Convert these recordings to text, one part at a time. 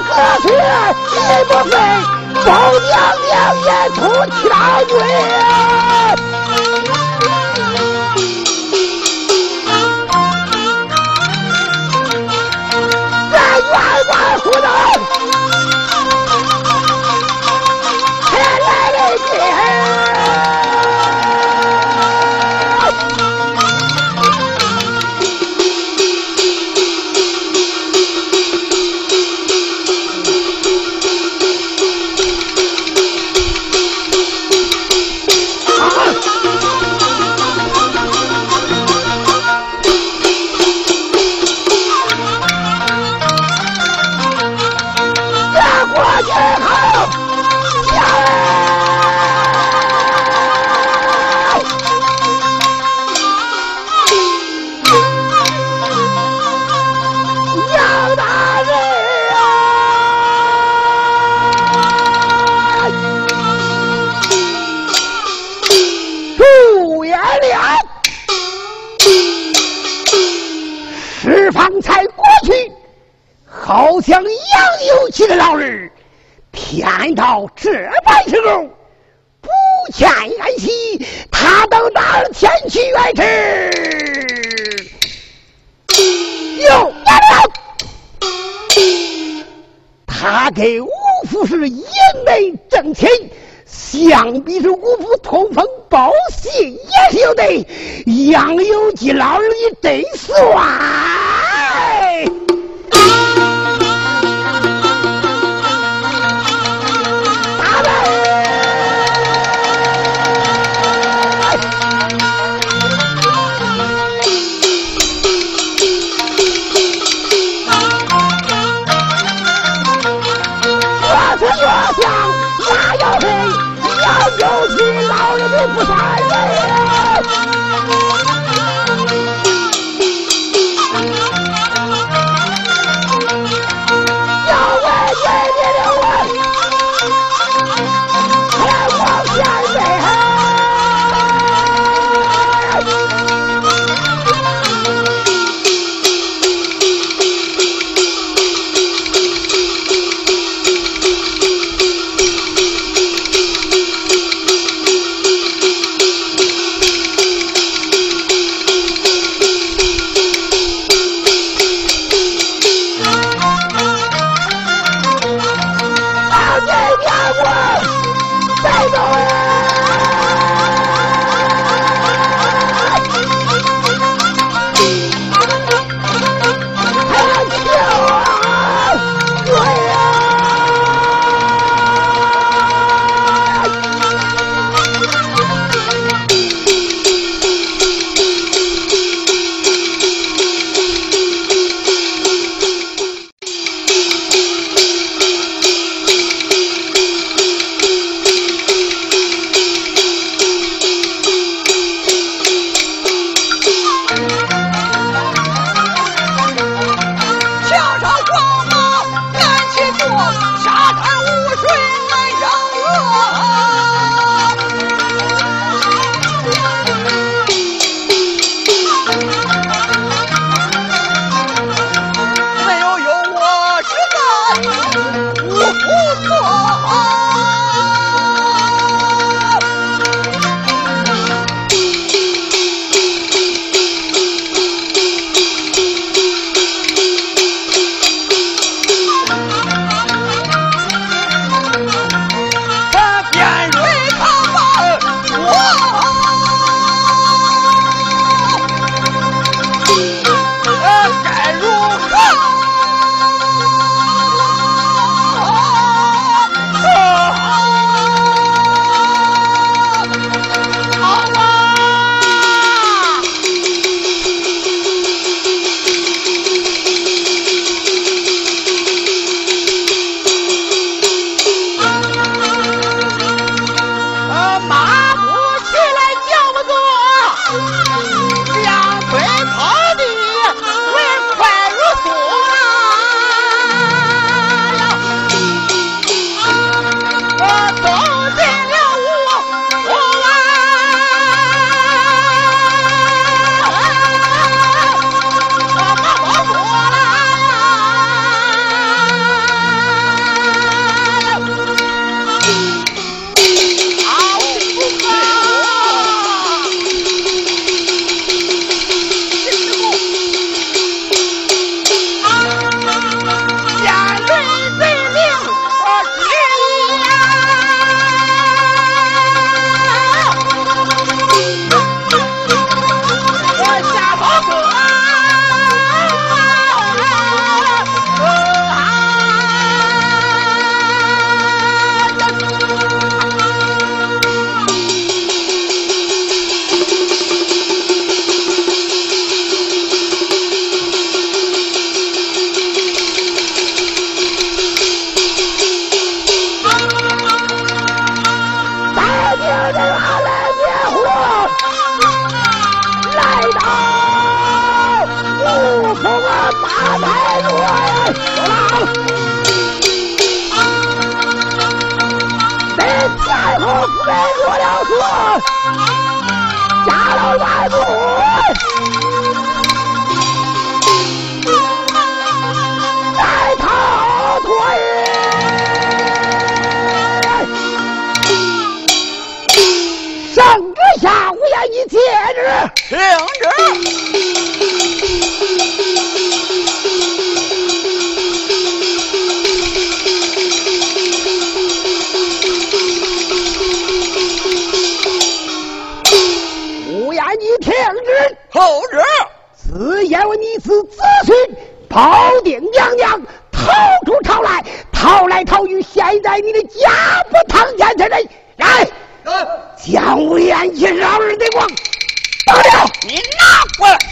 哥去，你不飞，包娘娘也出将军。时候不欠安息他都拿了钱去爱吃哟他给五福是一没挣钱想必是五福通风报信也是有的杨有基老人你真算啊我不答。老四家老大住在逃脱上至下我要以见之宝鼎娘娘逃出朝来，逃来逃去，现在你的家不堂前才对，来，将我眼前老人的光，拿过来。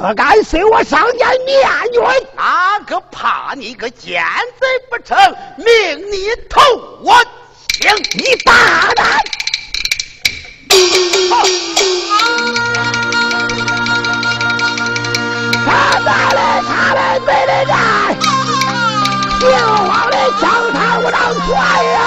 可敢随我上见面君？哪个怕你个奸贼不成？命你投我请你大胆！他在嘞，他嘞，没得战。姓王的江滩无当传人，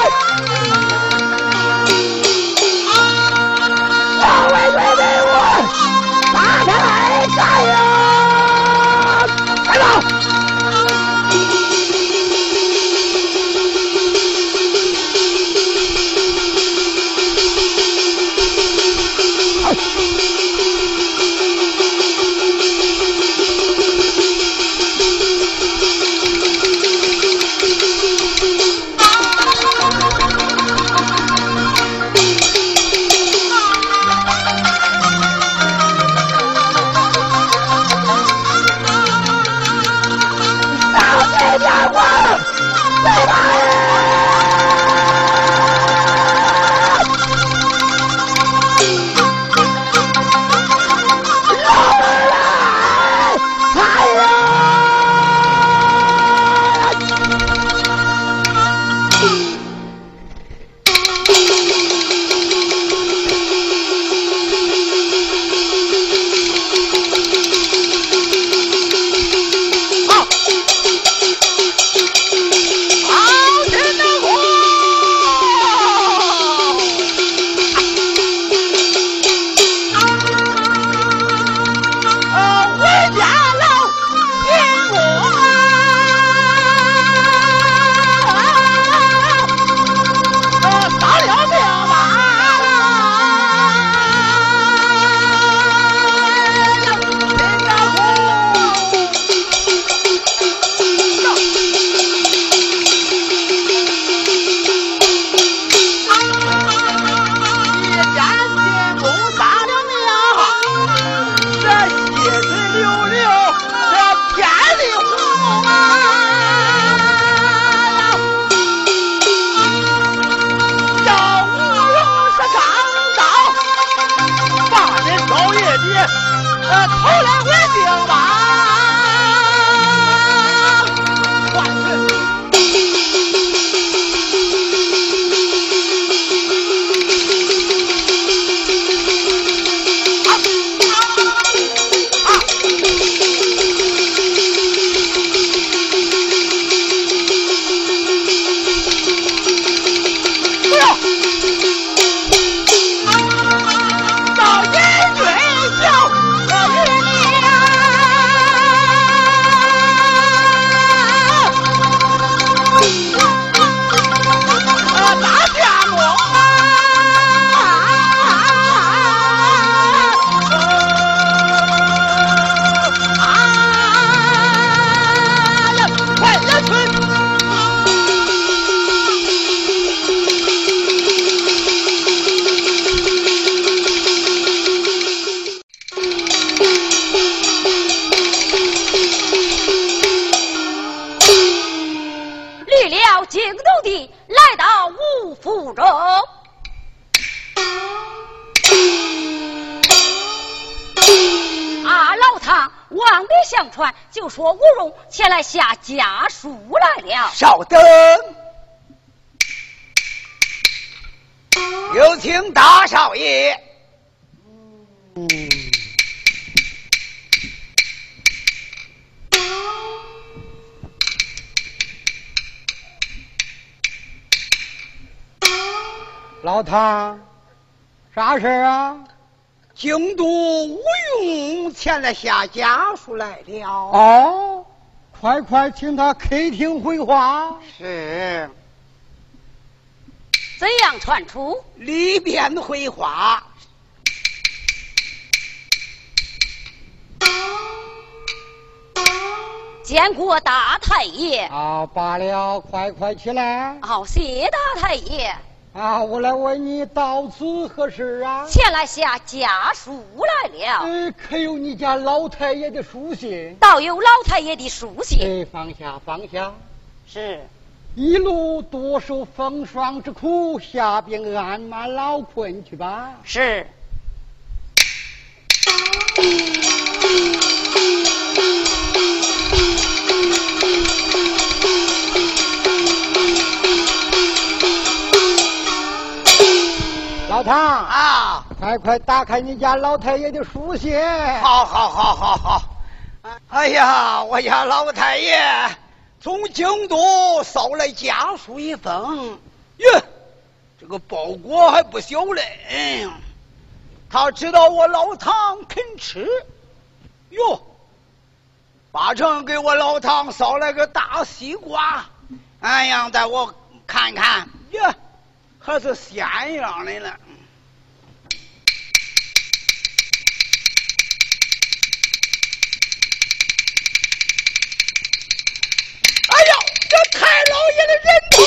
来下家属来了。哦，快快请他开庭回话。是。怎样传出？里边回话。见过大太爷。啊，罢了，快快起来。好，谢大太爷。啊，我来问你到此何事啊？前来下家书来了。呃，可有你家老太爷的书信？倒有老太爷的书信。哎，放下，放下。是。一路多受风霜之苦，下边鞍马劳困去吧。是。老唐啊，快快打开你家老太爷的书信。好，好，好，好，好。哎呀，我家老太爷从京都捎来家书一封，哟，这个包裹还不小嘞。他知道我老唐肯吃，哟，八成给我老唐捎来个大西瓜。哎呀，带我看看，哟。还是鲜样的呢。哎呀，这太老爷的人头！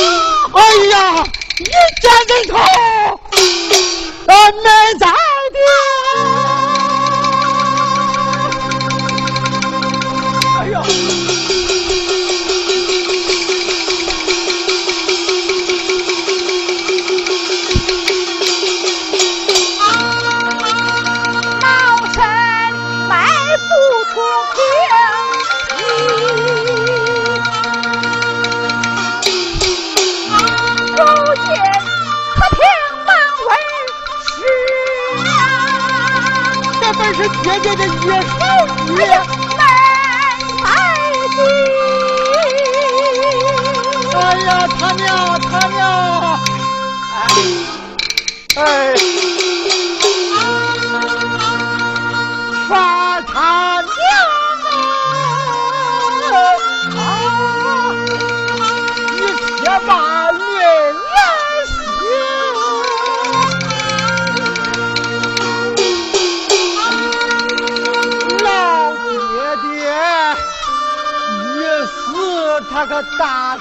哎呀，一见人头，啊，满咋的。哎呀！这是绝对的野手艺，哎大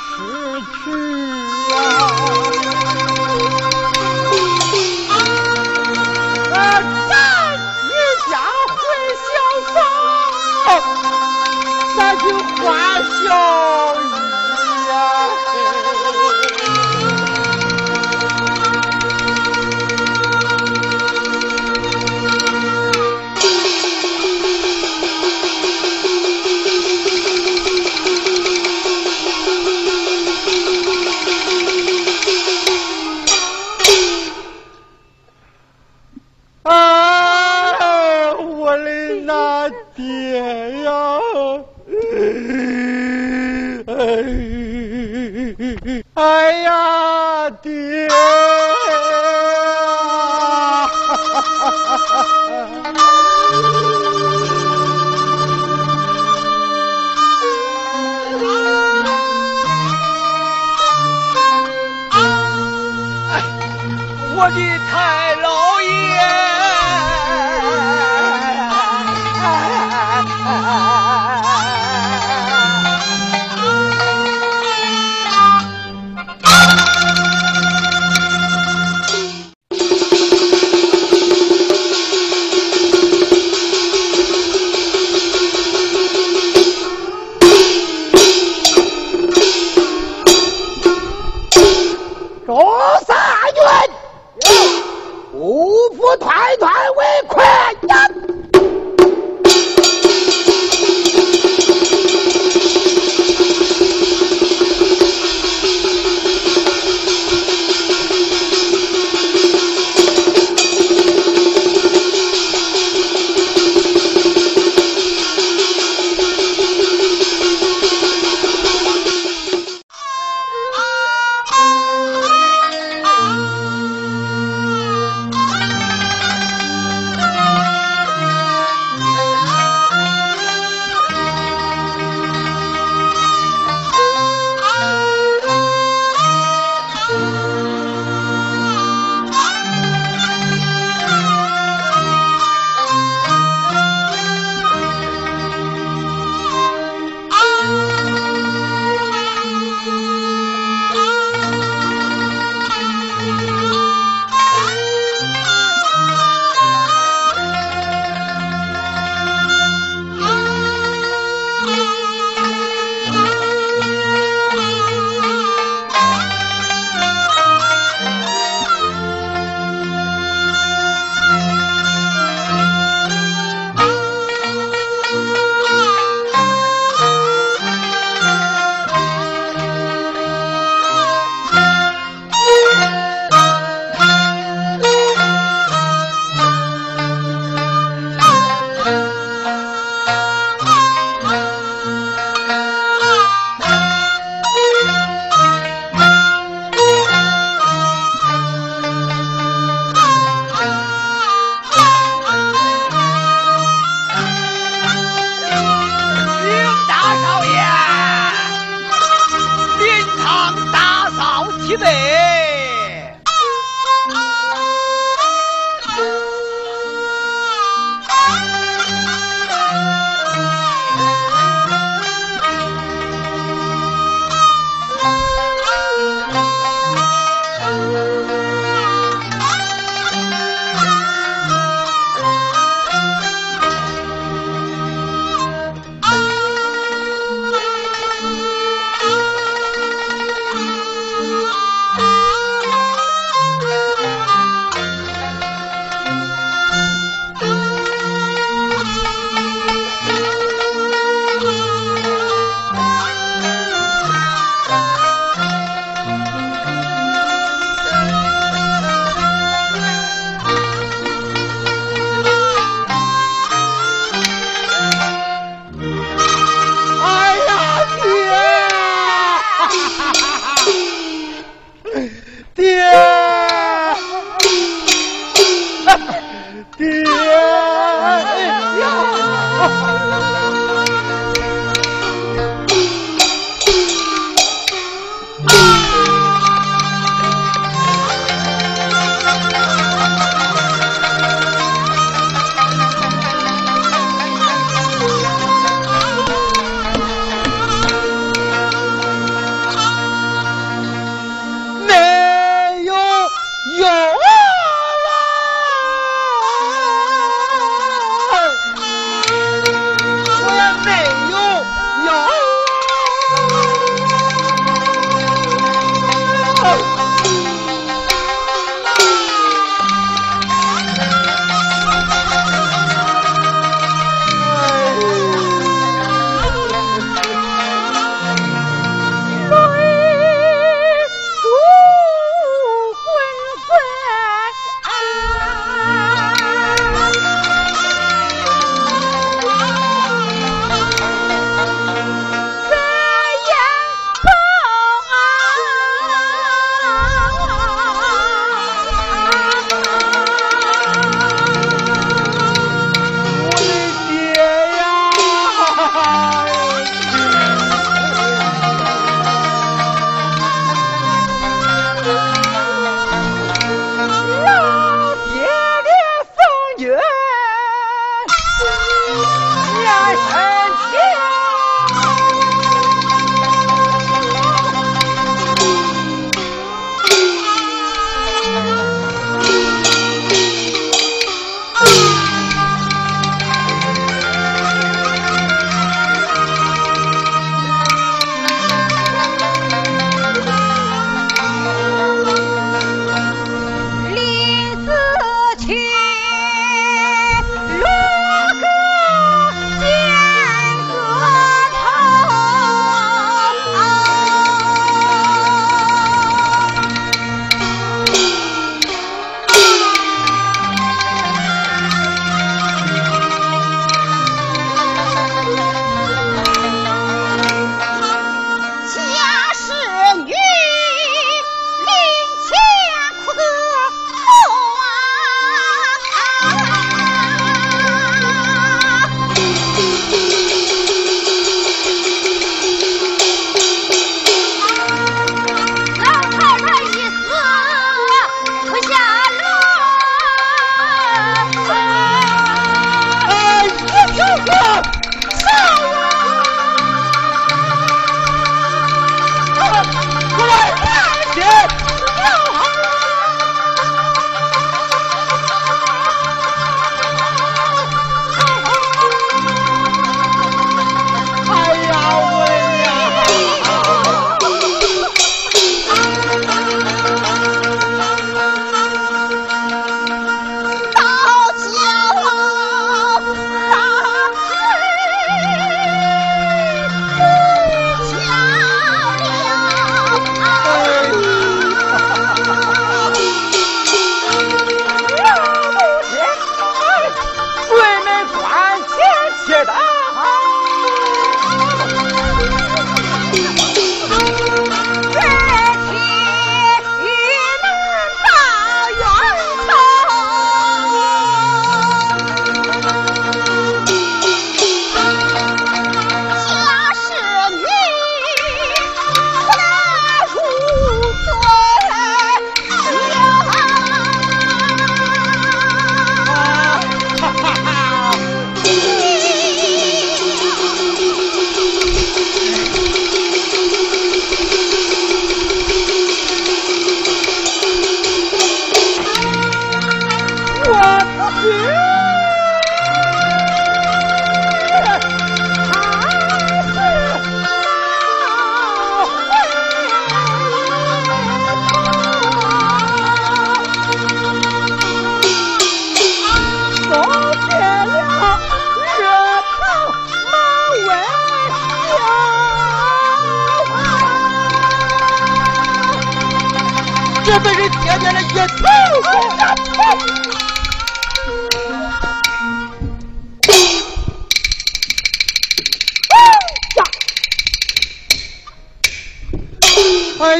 我的太老爷。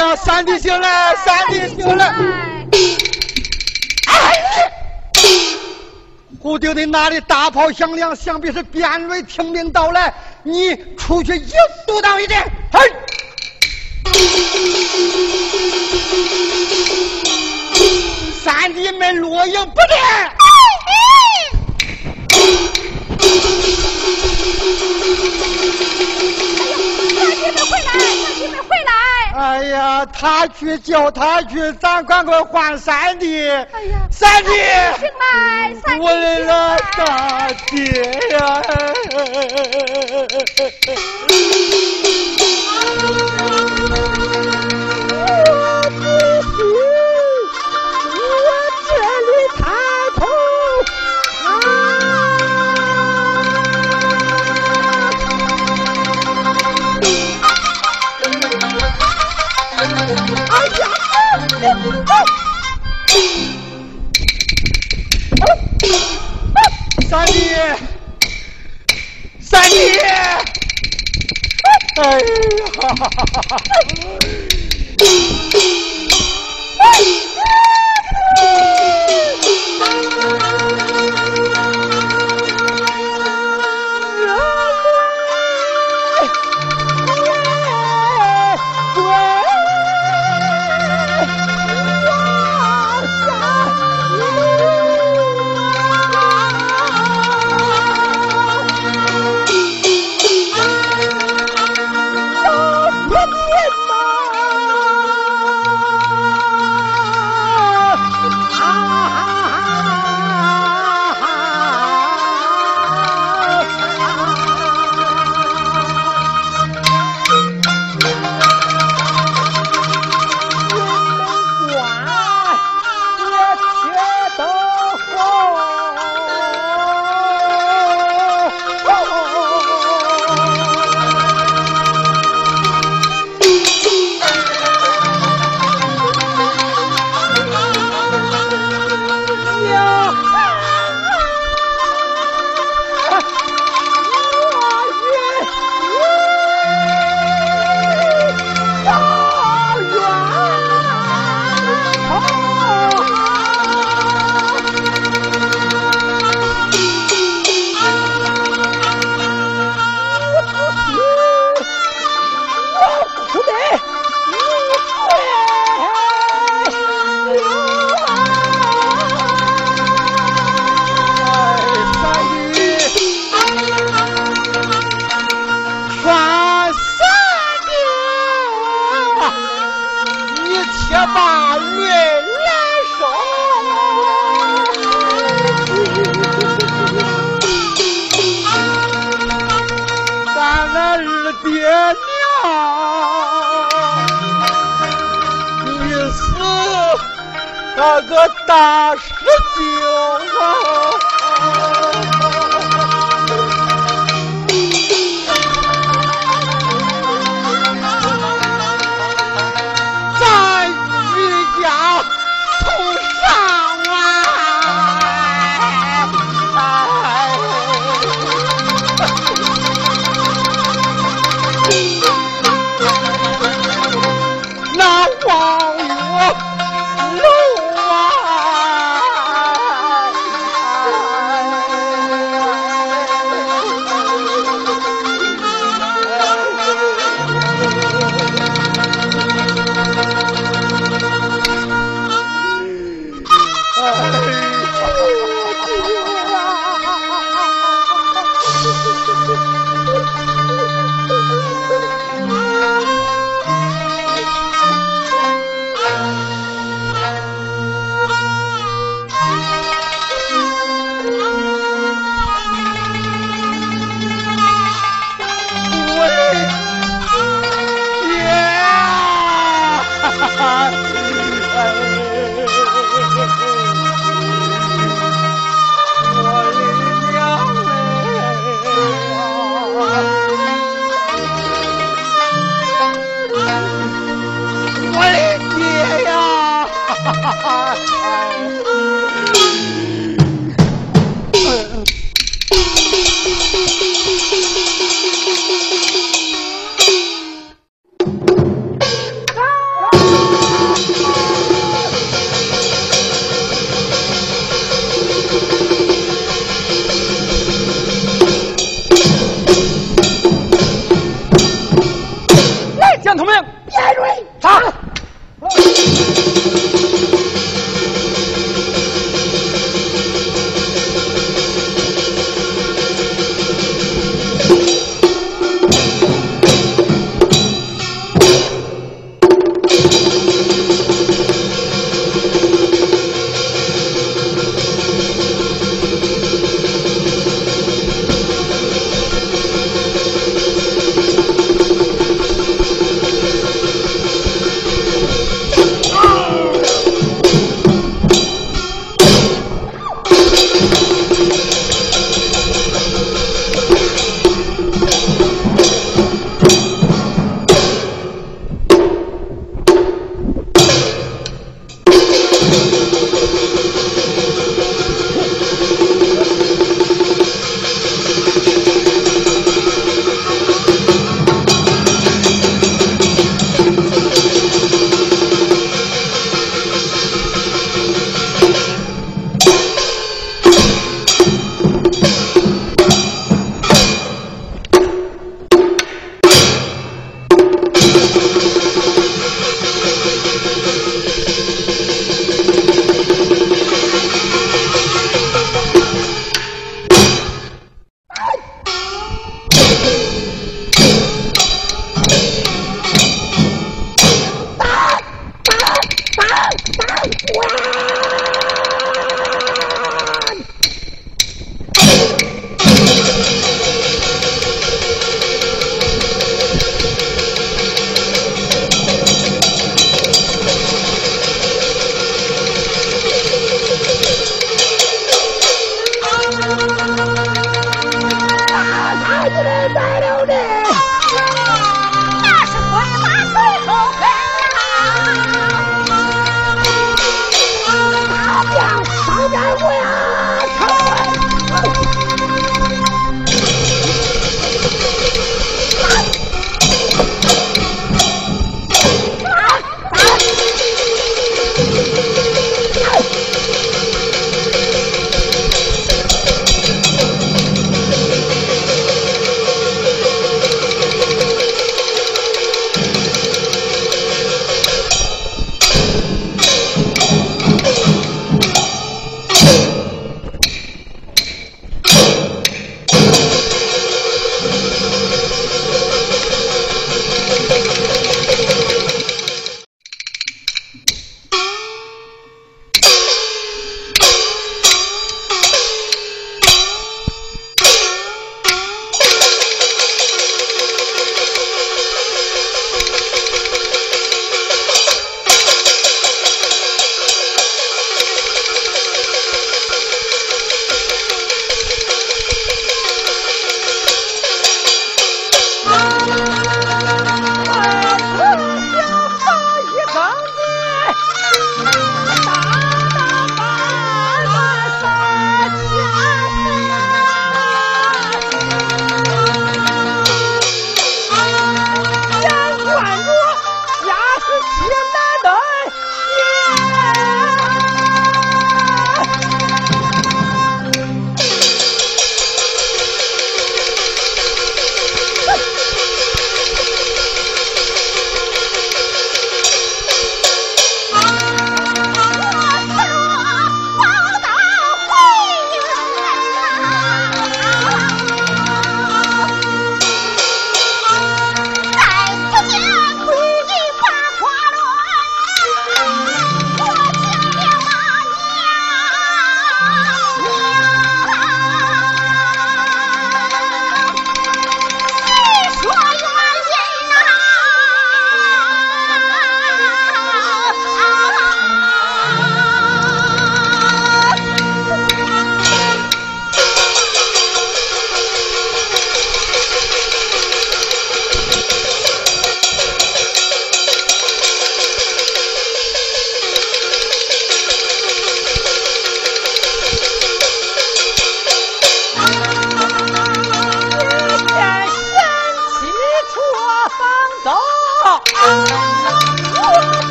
呀，三弟醒来，三弟醒来！哎，胡丁的那里大炮响亮，想必是边瑞听命到来。你出去一阻挡一点，嘿！三弟们落营不见。哎呀，他去叫他去，咱赶快换三弟。哎呀，三弟，我的老大爹呀！三弟，三弟，哎呀，哈哈哈哈哈哈！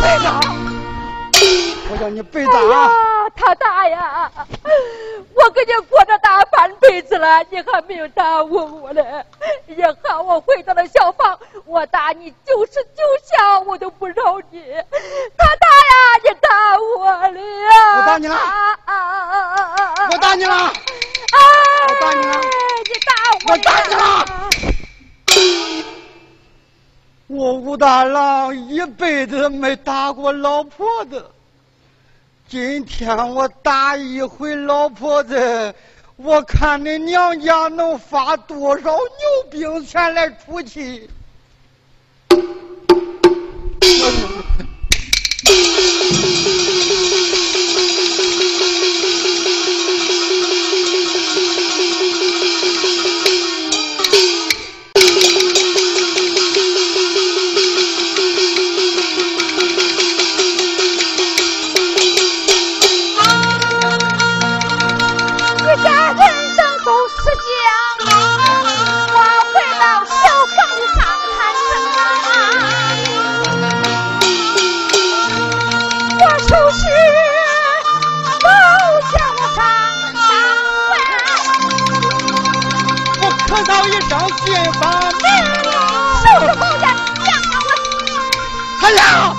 被打！我叫你被打！哎呀，他打呀！我跟你过着大半辈子了，你还没有打我我呢。也喊，我回到了小房，我打你九十九下，我都不饶你。他打呀，你打我了！我打你了！啊啊啊啊！我打你了！哎，我打你了！你打我！我打你了！我武大郎一辈子没打过老婆子，今天我打一回老婆子，我看你娘家能发多少牛兵前来出气。上新房。门了收拾东西嫁我哎呀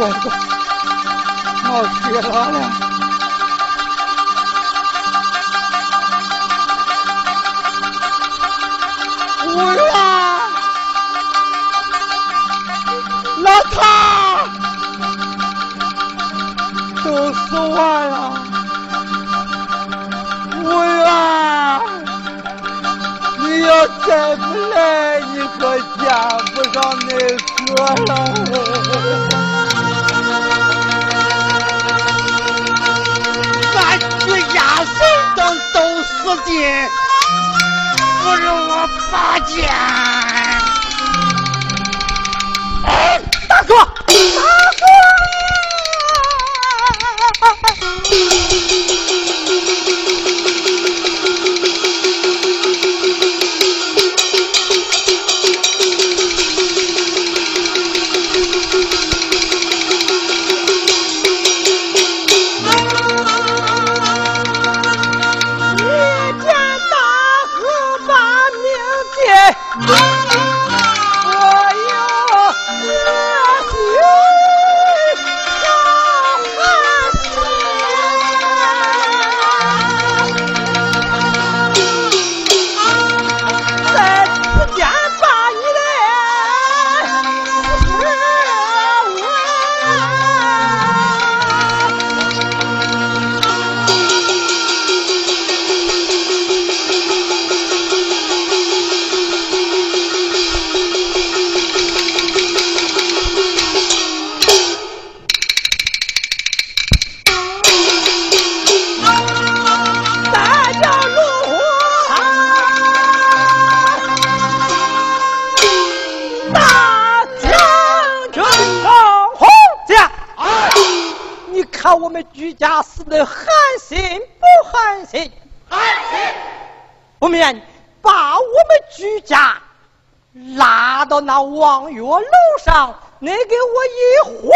我操！冒血了！我见不上那哥了。不见，不如我拔剑。望月楼上，你给我一回，